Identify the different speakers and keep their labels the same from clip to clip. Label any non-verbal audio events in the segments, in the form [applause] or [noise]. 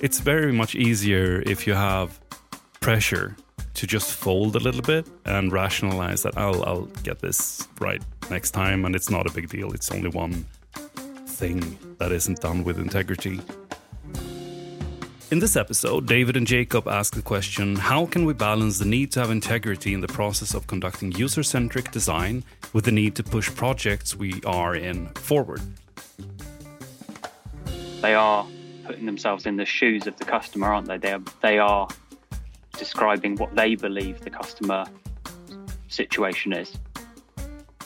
Speaker 1: it's very much easier if you have pressure to just fold a little bit and rationalize that I'll, I'll get this right next time and it's not a big deal. It's only one thing that isn't done with integrity. In this episode, David and Jacob ask the question How can we balance the need to have integrity in the process of conducting user centric design with the need to push projects we are in forward?
Speaker 2: They are putting themselves in the shoes of the customer, aren't they? They are, they are describing what they believe the customer situation is.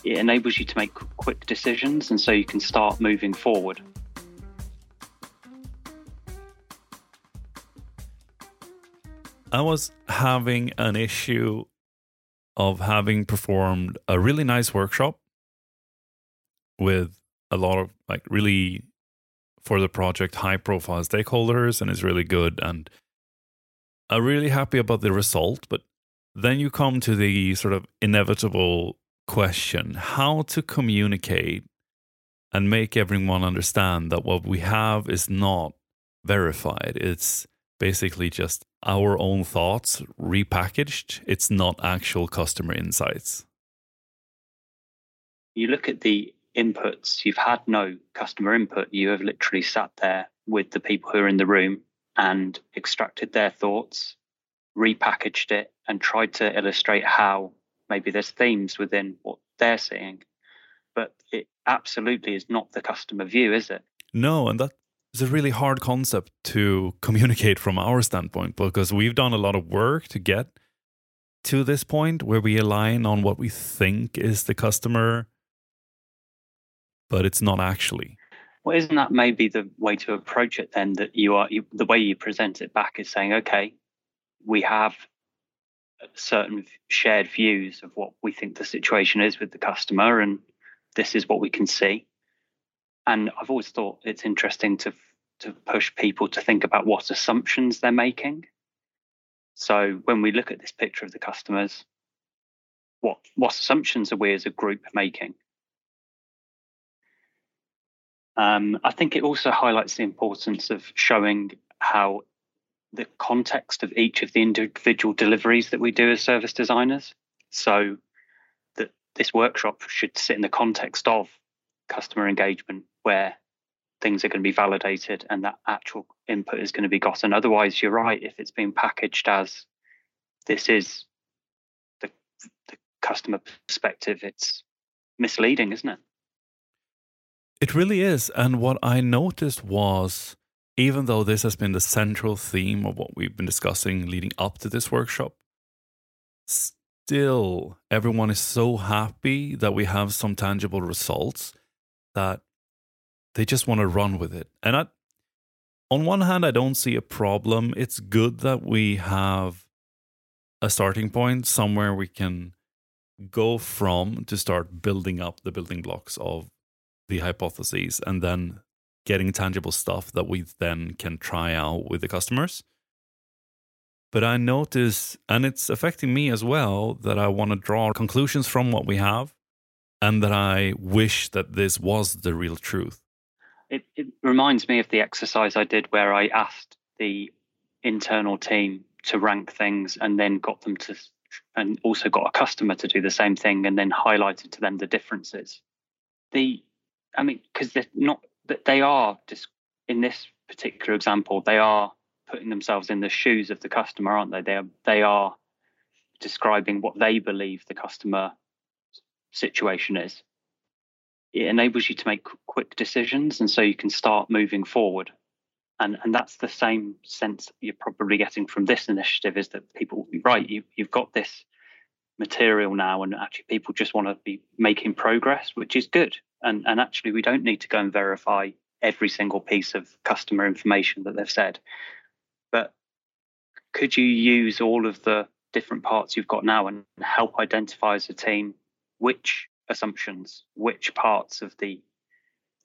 Speaker 2: It enables you to make quick decisions and so you can start moving forward.
Speaker 1: I was having an issue of having performed a really nice workshop with a lot of like really for the project high profile stakeholders and is really good and I'm really happy about the result but then you come to the sort of inevitable question how to communicate and make everyone understand that what we have is not verified it's basically just our own thoughts repackaged. It's not actual customer insights.
Speaker 2: You look at the inputs, you've had no customer input. You have literally sat there with the people who are in the room and extracted their thoughts, repackaged it, and tried to illustrate how maybe there's themes within what they're seeing. But it absolutely is not the customer view, is it?
Speaker 1: No, and that is a really hard concept to communicate from our standpoint because we've done a lot of work to get to this point where we align on what we think is the customer, but it's not actually.
Speaker 2: Well, isn't that maybe the way to approach it then? That you are you, the way you present it back is saying, okay, we have certain shared views of what we think the situation is with the customer, and this is what we can see and I've always thought it's interesting to to push people to think about what assumptions they're making. So when we look at this picture of the customers, what what assumptions are we as a group making? Um, I think it also highlights the importance of showing how the context of each of the individual deliveries that we do as service designers. So that this workshop should sit in the context of customer engagement where things are going to be validated and that actual input is going to be gotten. Otherwise, you're right. If it's being packaged as this is the, the customer perspective, it's misleading, isn't it?
Speaker 1: It really is. And what I noticed was even though this has been the central theme of what we've been discussing leading up to this workshop, still everyone is so happy that we have some tangible results that they just want to run with it. And I, on one hand, I don't see a problem. It's good that we have a starting point somewhere we can go from to start building up the building blocks of the hypotheses and then getting tangible stuff that we then can try out with the customers. But I notice, and it's affecting me as well, that I want to draw conclusions from what we have and that I wish that this was the real truth.
Speaker 2: It, it reminds me of the exercise I did where I asked the internal team to rank things and then got them to, and also got a customer to do the same thing and then highlighted to them the differences. The, I mean, because they're not, that they are just in this particular example, they are putting themselves in the shoes of the customer, aren't they? They are, they are describing what they believe the customer situation is. It enables you to make quick decisions and so you can start moving forward. And and that's the same sense you're probably getting from this initiative is that people right you you've got this material now and actually people just want to be making progress which is good and and actually we don't need to go and verify every single piece of customer information that they've said but could you use all of the different parts you've got now and help identify as a team which assumptions, which parts of the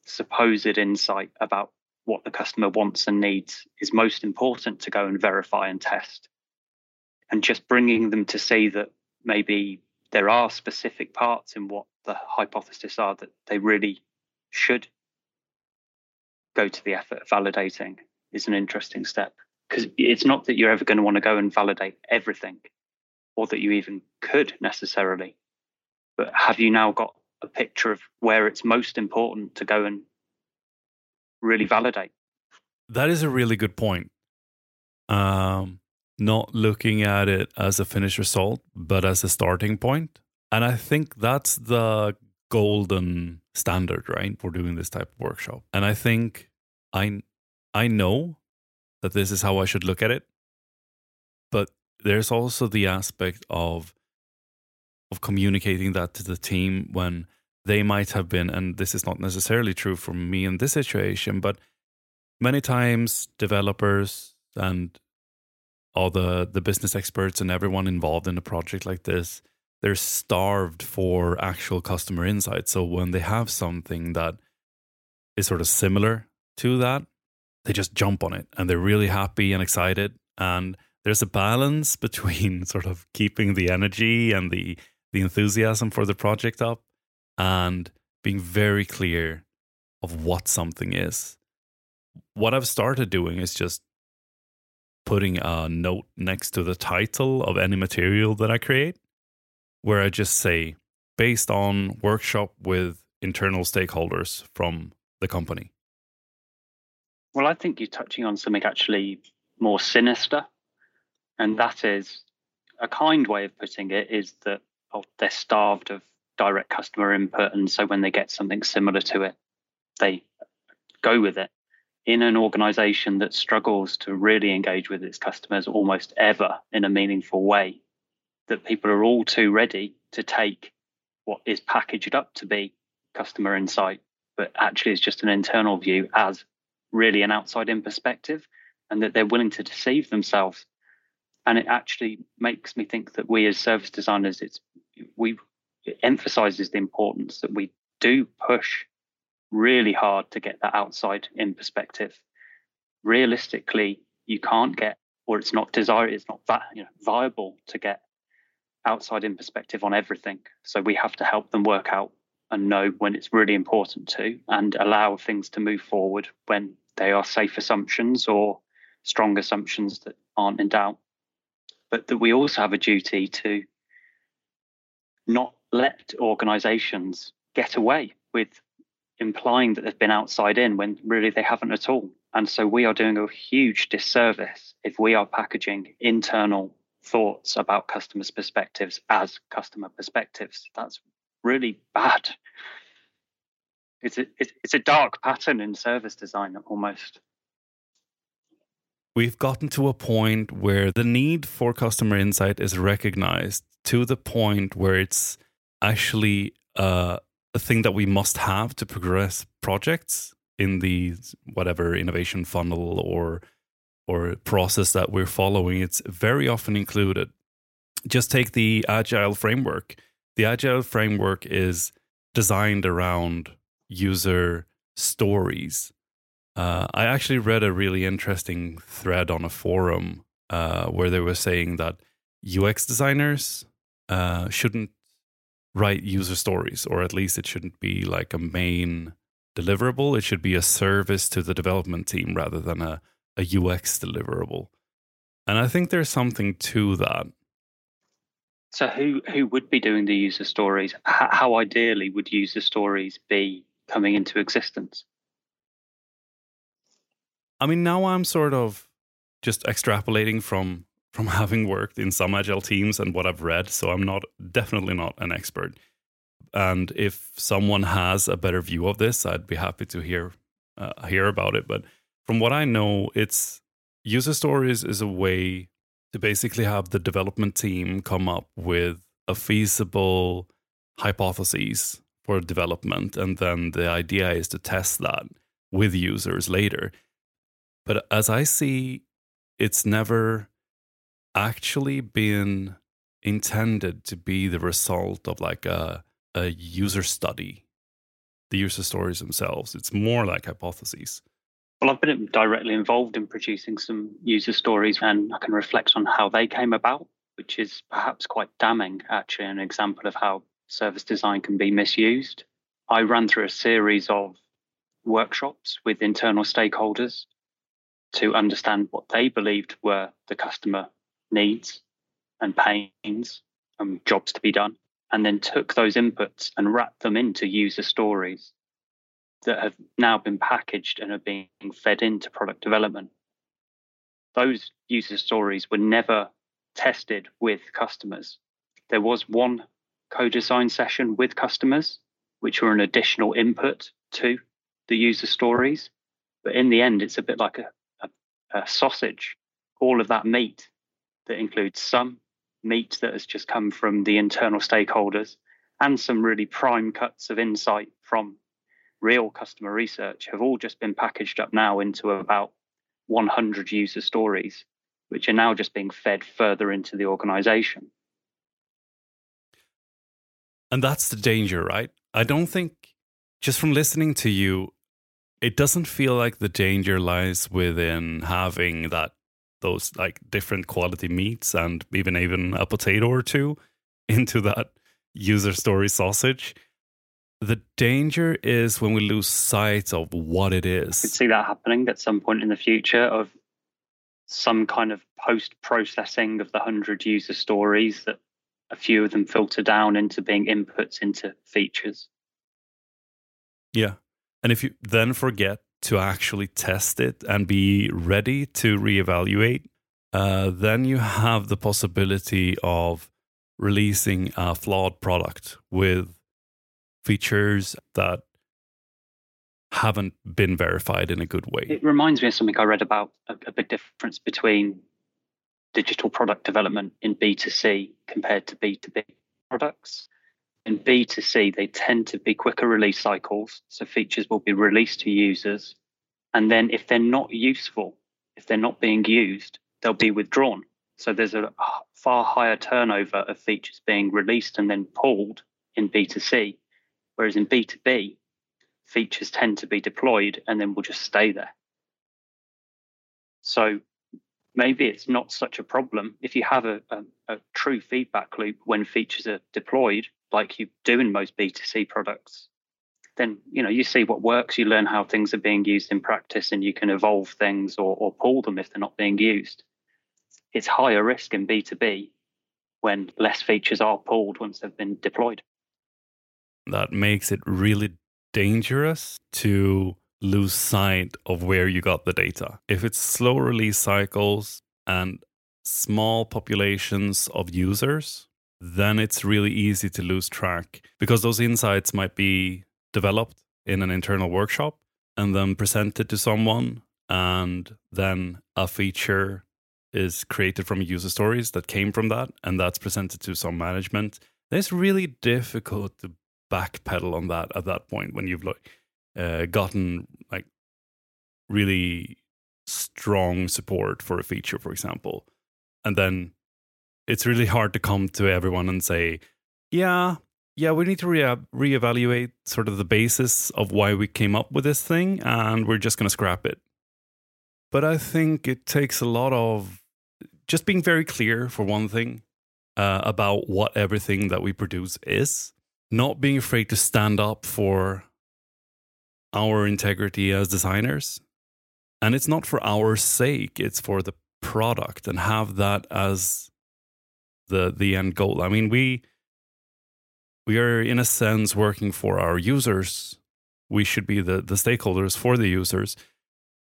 Speaker 2: supposed insight about what the customer wants and needs is most important to go and verify and test. And just bringing them to see that maybe there are specific parts in what the hypothesis are that they really should go to the effort of validating is an interesting step because it's not that you're ever going to want to go and validate everything or that you even could necessarily. But have you now got a picture of where it's most important to go and really validate?
Speaker 1: That is a really good point. Um, not looking at it as a finished result, but as a starting point. And I think that's the golden standard, right, for doing this type of workshop. And I think I I know that this is how I should look at it. But there's also the aspect of of communicating that to the team when they might have been and this is not necessarily true for me in this situation, but many times developers and all the the business experts and everyone involved in a project like this they're starved for actual customer insight so when they have something that is sort of similar to that they just jump on it and they're really happy and excited. And there's a balance [laughs] between sort of keeping the energy and the the enthusiasm for the project up and being very clear of what something is. What i've started doing is just putting a note next to the title of any material that I create, where I just say, based on workshop with internal stakeholders from the company.
Speaker 2: Well, I think you're touching on something actually more sinister. And that is a kind way of putting it is that oh, they're starved of direct customer input. And so when they get something similar to it, they go with it in an organization that struggles to really engage with its customers almost ever in a meaningful way, that people are all too ready to take what is packaged up to be customer insight, but actually is just an internal view as really an outside in perspective, and that they're willing to deceive themselves. And it actually makes me think that we as service designers, it's we it emphasizes the importance that we do push really hard to get that outside in perspective. Realistically, you can't get, or it's not desired, it's not you know, viable to get outside in perspective on everything. So we have to help them work out and know when it's really important to, and allow things to move forward when they are safe assumptions or strong assumptions that aren't in doubt. But that we also have a duty to not let organizations get away with implying that they've been outside in when really they haven't at all. And so we are doing a huge disservice if we are packaging internal thoughts about customers' perspectives as customer perspectives. That's really bad. It's a, it's a dark pattern in service design almost.
Speaker 1: We've gotten to a point where the need for customer insight is recognized to the point where it's actually uh, a thing that we must have to progress projects in the whatever innovation funnel or or process that we're following it's very often included. Just take the agile framework. The agile framework is designed around user stories. Uh, i actually read a really interesting thread on a forum uh, where they were saying that ux designers uh, shouldn't write user stories, or at least it shouldn't be like a main deliverable. It should be a service to the development team rather than a, a UX deliverable. And I think there's something to that.
Speaker 2: So, who who would be doing the user stories? How, how ideally would user stories be coming into existence?
Speaker 1: I mean, now I'm sort of just extrapolating from from having worked in some agile teams and what I've read. So I'm not definitely not an expert. And if someone has a better view of this, I'd be happy to hear uh, hear about it. But from what I know, it's user stories is a way to basically have the development team come up with a feasible hypothesis for development, and then the idea is to test that with users later. But as I see, it's never actually been intended to be the result of like a, a user study, the user stories themselves. It's more like hypotheses.
Speaker 2: Well, I've been directly involved in producing some user stories and I can reflect on how they came about, which is perhaps quite damning, actually, an example of how service design can be misused. I ran through a series of workshops with internal stakeholders to understand what they believed were the customer needs and pains and jobs to be done, and then took those inputs and wrapped them into user stories that have now been packaged and are being fed into product development. Those user stories were never tested with customers. There was one co design session with customers, which were an additional input to the user stories. But in the end, it's a bit like a, a, a sausage, all of that meat that includes some meat that has just come from the internal stakeholders and some really prime cuts of insight from real customer research have all just been packaged up now into about 100 user stories, which are now just being fed further into the organization.
Speaker 1: And that's the danger, right? I don't think, just from listening to you, it doesn't feel like the danger lies within having that those like different quality meats and even even a potato or two [laughs] into that user story sausage. The danger is when we lose sight of what it is.
Speaker 2: I could see that happening at some point in the future of some kind of post processing of the 100 user stories that a few of them filter down into being inputs into features.
Speaker 1: Yeah. And if you then forget to actually test it and be ready to reevaluate, uh, then you have the possibility of releasing a flawed product with features that haven't been verified in a good way.
Speaker 2: It reminds me of something I read about a, a big difference between digital product development in B2C compared to B2B products. In B2C, they tend to be quicker release cycles. So features will be released to users. And then if they're not useful, if they're not being used, they'll be withdrawn. So there's a far higher turnover of features being released and then pulled in B2C. Whereas in B2B, features tend to be deployed and then will just stay there. So maybe it's not such a problem if you have a, a, a, true feedback loop when features are deployed like you do in most b2c products then you know you see what works you learn how things are being used in practice and you can evolve things or, or pull them if they're not being used it's higher risk in b2b when less features are pulled once they've been deployed
Speaker 1: that makes it really dangerous to lose sight of where you got the data. If it's slow release cycles and small populations of users, then it's really easy to lose track because those insights might be developed in an internal workshop and then presented to someone, and then a feature is created from user stories that came from that, and that's presented to some management. It's really difficult to backpedal on that at that point when you've like uh, gotten like really strong support for a feature, for example, and then it's really hard to come to everyone and say, "Yeah, yeah, we need to re- reevaluate sort of the basis of why we came up with this thing, and we're just going to scrap it." But I think it takes a lot of just being very clear for one thing uh, about what everything that we produce is, not being afraid to stand up for our integrity as designers. And it's not for our sake, it's for the product and have that as the the end goal. I mean, we we are in a sense working for our users. We should be the, the stakeholders for the users.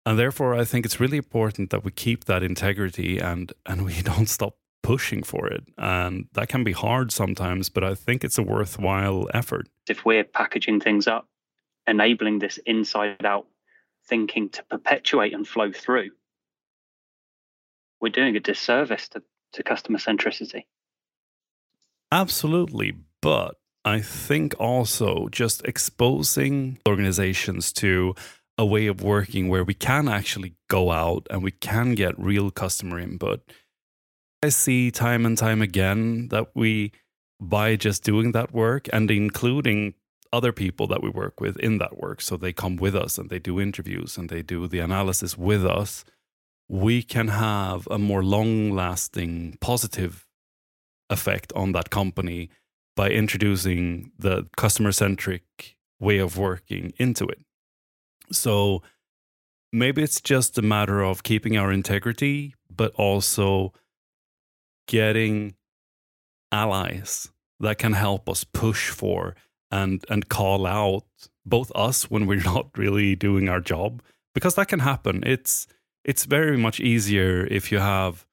Speaker 1: And therefore I think it's really important that we keep that integrity and and we [laughs] don't stop pushing for it. And that can be hard sometimes, but I think it's a worthwhile effort.
Speaker 2: If we're packaging things up enabling this inside out thinking to perpetuate and flow through, we're doing a disservice to, to customer centricity.
Speaker 1: Absolutely. But I think also just exposing organizations to a way of working where we can actually go out and we can get real customer input. I see time and time again that we, by just doing that work and including other people that we work with in that work. So they come with us and they do interviews and they do the analysis with us. We can have a more long lasting positive effect on that company by introducing the customer centric way of working into it. So maybe it's just a matter of keeping our integrity, but also getting allies that can help us push for and and call out both us when we're [laughs] not really doing our job because that can happen. It's it's very much easier if you have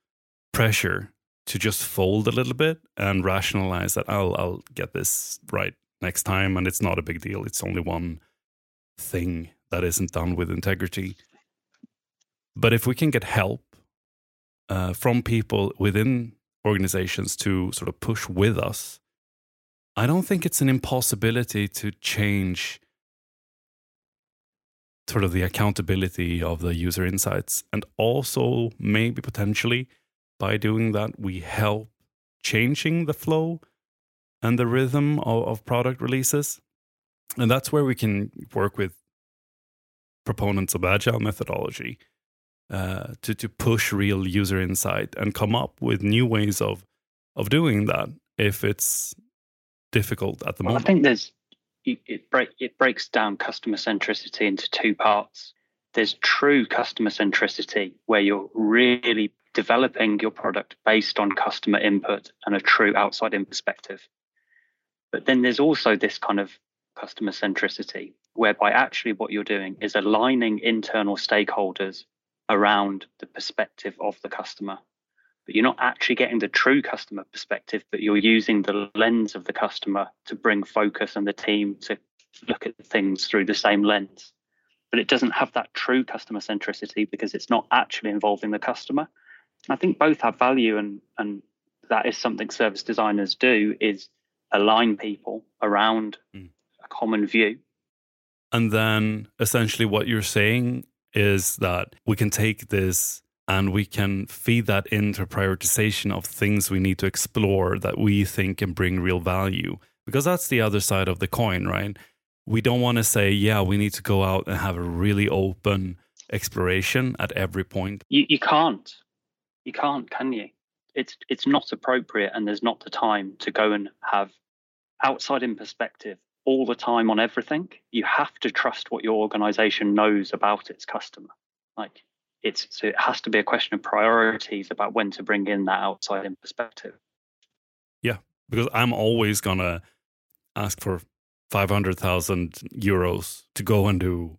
Speaker 1: pressure to just fold a little bit and rationalize that I'll I'll get this right next time and it's not a big deal. It's only one thing that isn't done with integrity. But if we can get help uh, from people within organizations to sort of push with us I don't think it's an impossibility to change sort of the accountability of the user insights. And also, maybe potentially by doing that, we help changing the flow and the rhythm of, of product releases. And that's where we can work with proponents of agile methodology uh, to, to push real user insight and come up with new ways of, of doing that if it's difficult at the well, moment.
Speaker 2: I think there's it, break, it breaks down customer centricity into two parts. There's true customer centricity where you're really developing your product based on customer input and a true outside in perspective. But then there's also this kind of customer centricity whereby actually what you're doing is aligning internal stakeholders around the perspective of the customer but you're not actually getting the true customer perspective, but you're using the lens of the customer to bring focus and the team to look at things through the same lens. But it doesn't have that true customer centricity because it's not actually involving the customer. I think both have value and and that is something service designers do is align people around mm. a common view.
Speaker 1: And then essentially what you're saying is that we can take this and we can feed that into prioritization of things we need to explore that we think can bring real value. Because that's the other side of the coin right? We don't want to say yeah we need to go out and have a really open exploration at every point.
Speaker 2: You, you can't. You can't can you? It's it's not appropriate and there's not the time to go and have outside in perspective all the time on everything you have to trust what your organization knows about its customer like it's so it has to be a question of priorities about when to bring in that outside in perspective.
Speaker 1: Yeah, because I'm always gonna ask for five hundred thousand euros to go and do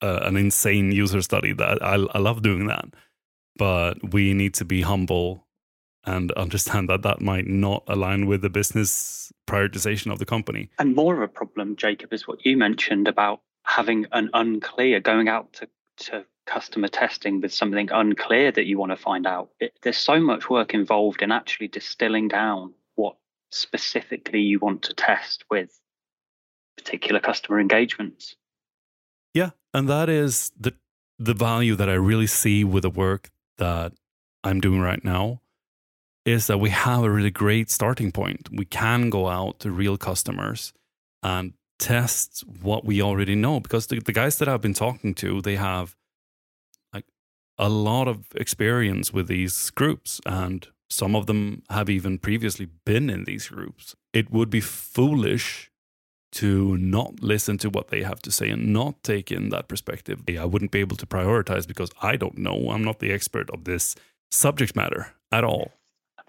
Speaker 1: uh, an insane user study. That I, I love doing that, but we need to be humble and [laughs] understand that that might not align with the business prioritization of the company.
Speaker 2: And more of a problem, Jacob, is what you mentioned about having an unclear going out to to customer testing with something unclear that you want to find out. It, there's so much work involved in actually distilling down what specifically you want to test with particular customer engagements.
Speaker 1: Yeah, and that is the the value that I really see with the work that I'm doing right now is that we have a really great starting point. We can go out to real customers and test what we already know because the, the guys that I've been talking to, they have like a lot of experience with these groups, and some of them have even previously been in these groups. It would be foolish to not listen to what they have to say and not take in that perspective. I wouldn't be able to prioritize because I don't know. I'm not the expert of this subject matter at all.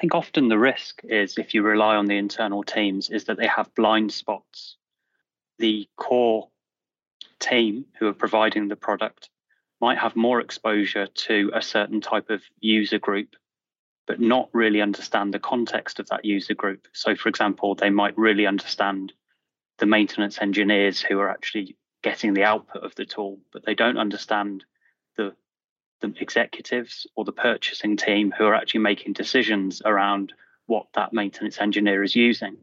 Speaker 2: Think often the risk is if you rely on the internal teams is that they have blind spots. The core team who are providing the product might have more exposure to a certain type of user group, but not really understand the context of that user group. So, for example, they might really understand the maintenance engineers who are actually getting the output of the tool, but they don't understand the executives or the purchasing team who are actually making decisions around what that maintenance engineer is using.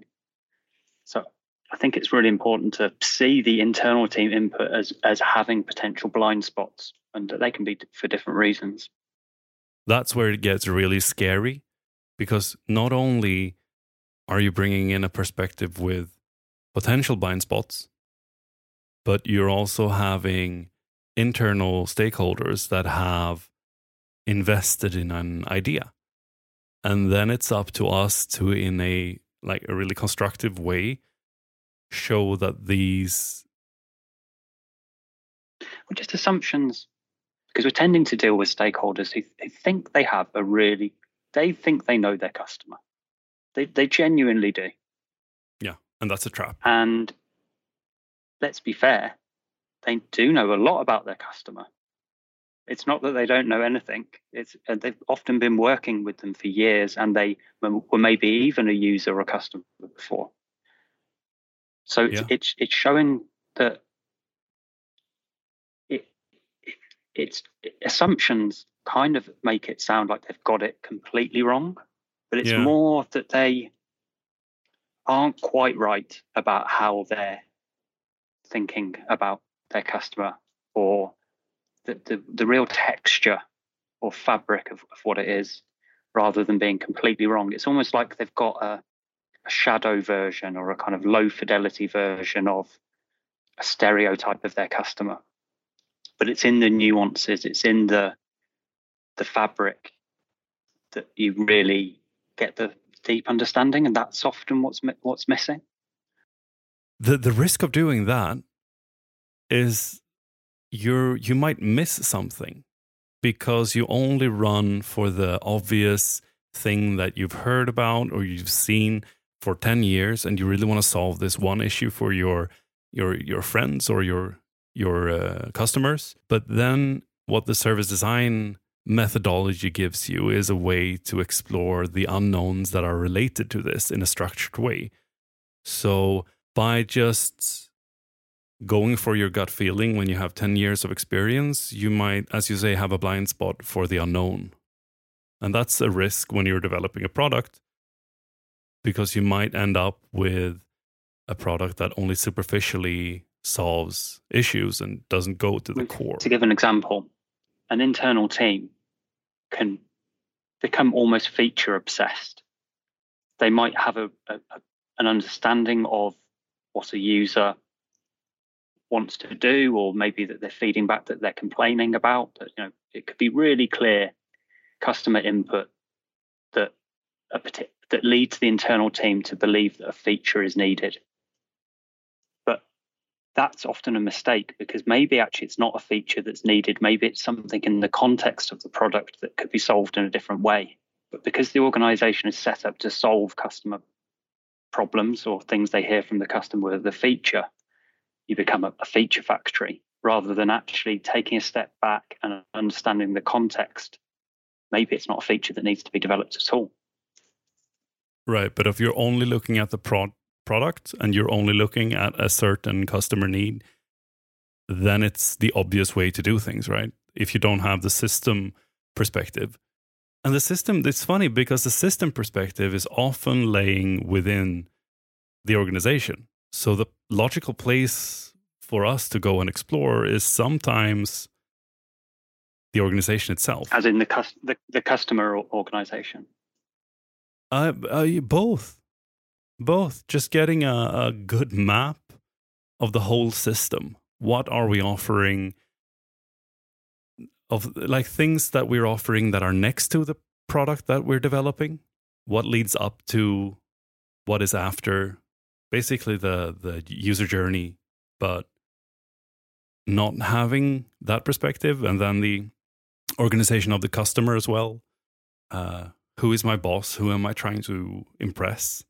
Speaker 2: So I think it's really important to see the internal team input as as having potential blind spots and that they can be for different reasons.
Speaker 1: That's where it gets really scary because not only are you bringing in a perspective with potential blind spots, but you're also having internal stakeholders that have invested in an idea. And then it's up to us to, in a like a really constructive way, show that these
Speaker 2: well, just assumptions because we're tending to deal with stakeholders who, who think they have a really, they think they know their customer. They, they genuinely do.
Speaker 1: Yeah, and that's a trap.
Speaker 2: And let's be fair, they do know a lot about their customer. It's not that they don't know anything. It's uh, they've often been working with them for years, and they were maybe even a user or a customer before. So it's, yeah. it's it's showing that it, it it's assumptions kind of make it sound like they've got it completely wrong, but it's yeah. more that they aren't quite right about how they're thinking about their customer or the, the, the real texture or fabric of, of what it is rather than being completely wrong. It's almost like they've got a a shadow version or a kind of low fidelity version of a stereotype of their customer. But it's in the nuances, it's in the the fabric that you really get the deep understanding, and that's often what's what's missing.
Speaker 1: The the risk of doing that is you're you might miss something because you only run for the obvious thing that you've heard about or you've seen for 10 years and you really want to solve this one issue for your your your friends or your your uh, customers. But then what the service design methodology gives you is a way to explore the unknowns that are related to this in a structured way. So by just going for your gut feeling when you have 10 years of experience you might as you say have a blind spot for the unknown and that's a risk when you're developing a product because you might end up with a product that only superficially solves issues and doesn't go to the core.
Speaker 2: To give an example, an internal team can become almost feature obsessed. They might have a, a, an understanding of what a user wants to do, or maybe that they're feeding back that they're complaining about. That you know, it could be really clear customer input that a particular that leads the internal team to believe that a feature is needed. But that's often a mistake because maybe actually it's not a feature that's needed. Maybe it's something in the context of the product that could be solved in a different way. But because the organization is set up to solve customer problems or things they hear from the customer with the feature, you become a, a feature factory rather than actually taking a step back and understanding the context. Maybe it's not a feature that needs to be developed at all.
Speaker 1: Right. But if you're only looking at the pro- product and you're only looking at a certain customer need, then it's the obvious way to do things, right? If you don't have the system perspective. And the system, it's funny because the system perspective is often laying within the organization. So the logical place for us to go and explore is sometimes the organization itself.
Speaker 2: As in the, cus- the, the customer organization.
Speaker 1: Uh, uh, both, both. Just getting a, a good map of the whole system. What are we offering? Of like things that we're offering that are next to the product that we're developing. What leads up to what is after? Basically, the the user journey, but not having that perspective, and then the organization of the customer as well. Uh, who is my boss? Who am I trying to impress?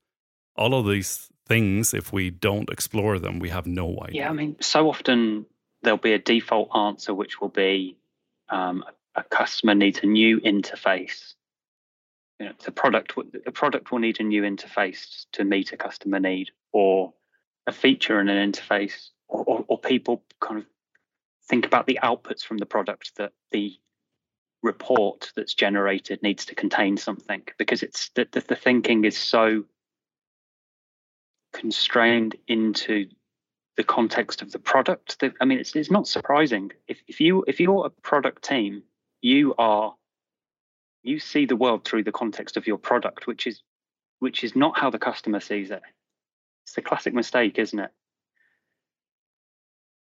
Speaker 1: All of these things, if we don't explore them, we have no idea.
Speaker 2: Yeah, I mean, so often there'll be a default answer which will be um, a customer needs a new interface. You know, the product the product will need a new interface to meet a customer need, or a feature in an interface, or, or, or people kind of think about the outputs from the product that the report that's generated needs to contain something because it's the, the, the thinking is so constrained into the context of the product that, i mean it's, it's not surprising. If, if you if you're a product team you are you see the world through the context of your product which is which is not how the customer sees it it's the classic mistake isn't it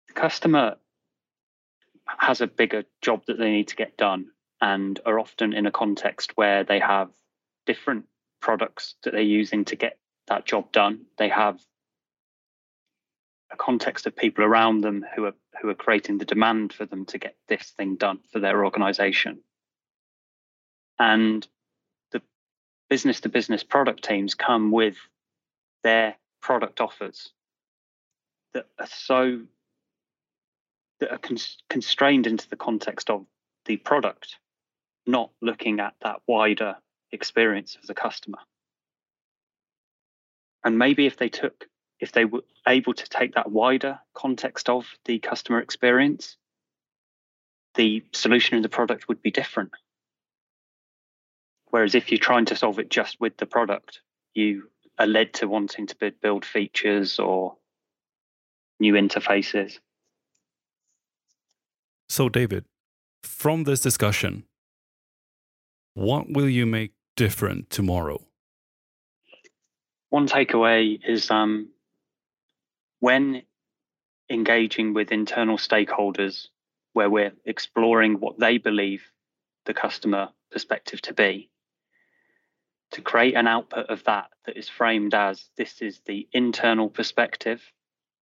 Speaker 2: the customer has a bigger job that they need to get done and are often in a context where they have different products that they're using to get that job done. They have a context of people around them who are who are creating the demand for them to get this thing done for their organization. And the business to business product teams come with their product offers that are so that are cons- constrained into the context of the product, not looking at that wider experience of the customer. And maybe if they took, if they were able to take that wider context of the customer experience, the solution in the product would be different. Whereas if you're trying to solve it just with the product, you are led to wanting to build features or new interfaces.
Speaker 1: So, David, from this discussion, what will you make different tomorrow?
Speaker 2: One takeaway is um, when engaging with internal stakeholders, where we're exploring what they believe the customer perspective to be, to create an output of that that is framed as this is the internal perspective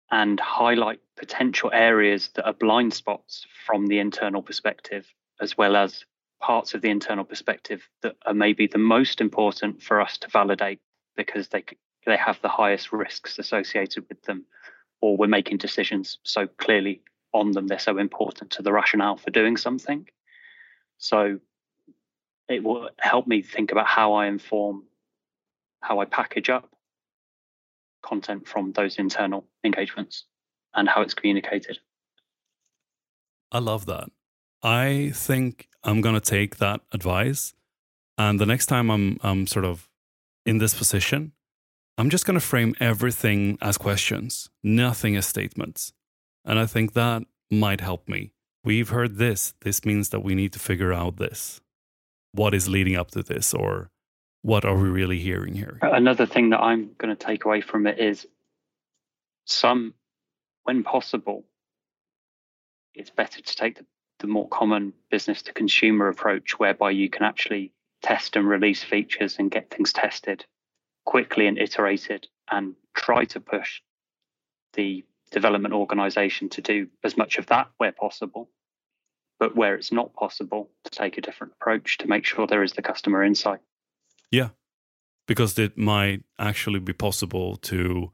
Speaker 2: and highlight potential areas that are blind spots from the internal perspective, as well as parts of the internal perspective that are maybe the most important for us to validate because they they have the highest risks associated with them, or we're making decisions so clearly on them they're so important to the rationale for doing something. So it will help me think about how I inform, how I package up content from those internal engagements and how it's communicated.
Speaker 1: I love that. I think I'm going to take that advice. And the next time I'm, I'm sort of in this position, I'm just going to frame everything as questions, nothing as statements. And I think that might help me. We've heard this. This means that we need to figure out this. What is leading up to this? Or what are we really hearing here?
Speaker 2: Another thing that I'm going to take away from it is some, when possible, it's better to take the, the more common business to consumer approach, whereby you can actually test and release features and get things tested quickly and iterated and try to push the development organization to do as much of that where possible. But where it's not possible, to take a different approach to make sure there is the customer insight.
Speaker 1: Yeah, because it might actually be possible to.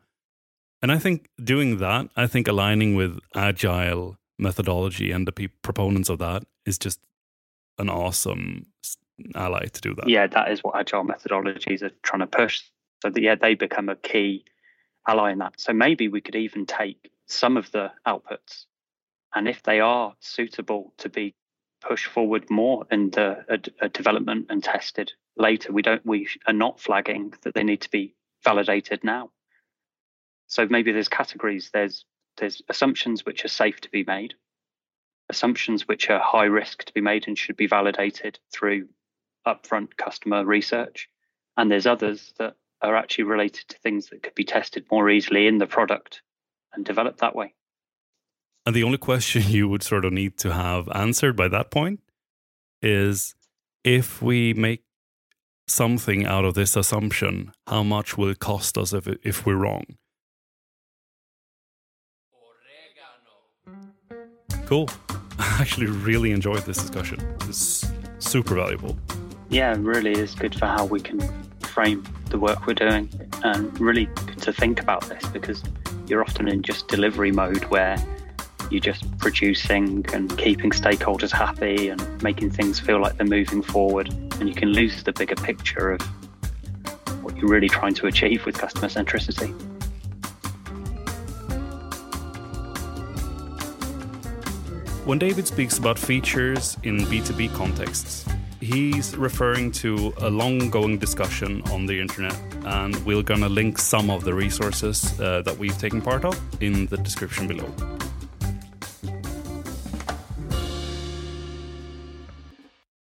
Speaker 1: And I think doing that, I think aligning with agile methodology and the pe- proponents of that is just an awesome ally to do that.
Speaker 2: Yeah, that is what agile methodologies are trying to push. So that yeah, they become a key ally in that. So maybe we could even take some of the outputs, and if they are suitable to be pushed forward more in the uh, a, a development and tested later. We don't we are not flagging that they need to be validated now. So maybe there's categories. There's there's assumptions which are safe to be made, assumptions which are high risk to be made and should be validated through upfront customer research, and there's others that are actually related to things that could be tested more easily in the product and developed that way.
Speaker 1: And the only question [laughs] you would sort of need to have answered by that point is if we make something out of this assumption, how much will it cost us if, if we're wrong? Cool. [laughs] I actually really enjoyed this discussion. It's super valuable.
Speaker 2: Yeah, really is good for how we can frame the work we're doing and really to think about this because you're often in just delivery mode where you're just producing and keeping stakeholders happy and making things feel like they're moving forward. And you can lose the bigger picture of what you're really trying to achieve with customer centricity.
Speaker 1: When David speaks about features in B2B contexts, he's referring to a long going discussion on the internet, and we're gonna link some of the resources uh, that we've taken part of in the description below.